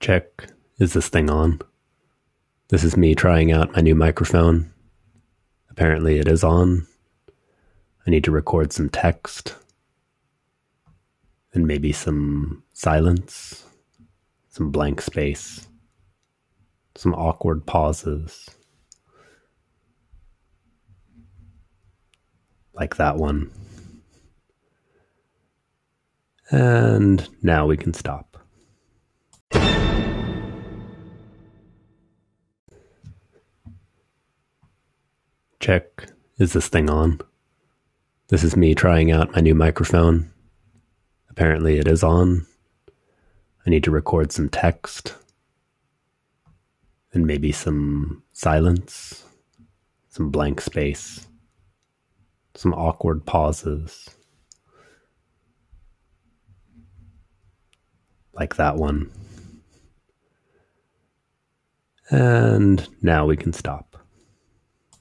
Check. Is this thing on? This is me trying out my new microphone. Apparently, it is on. I need to record some text and maybe some silence, some blank space, some awkward pauses. Like that one. And now we can stop. Check. Is this thing on? This is me trying out my new microphone. Apparently, it is on. I need to record some text and maybe some silence, some blank space, some awkward pauses. Like that one. And now we can stop.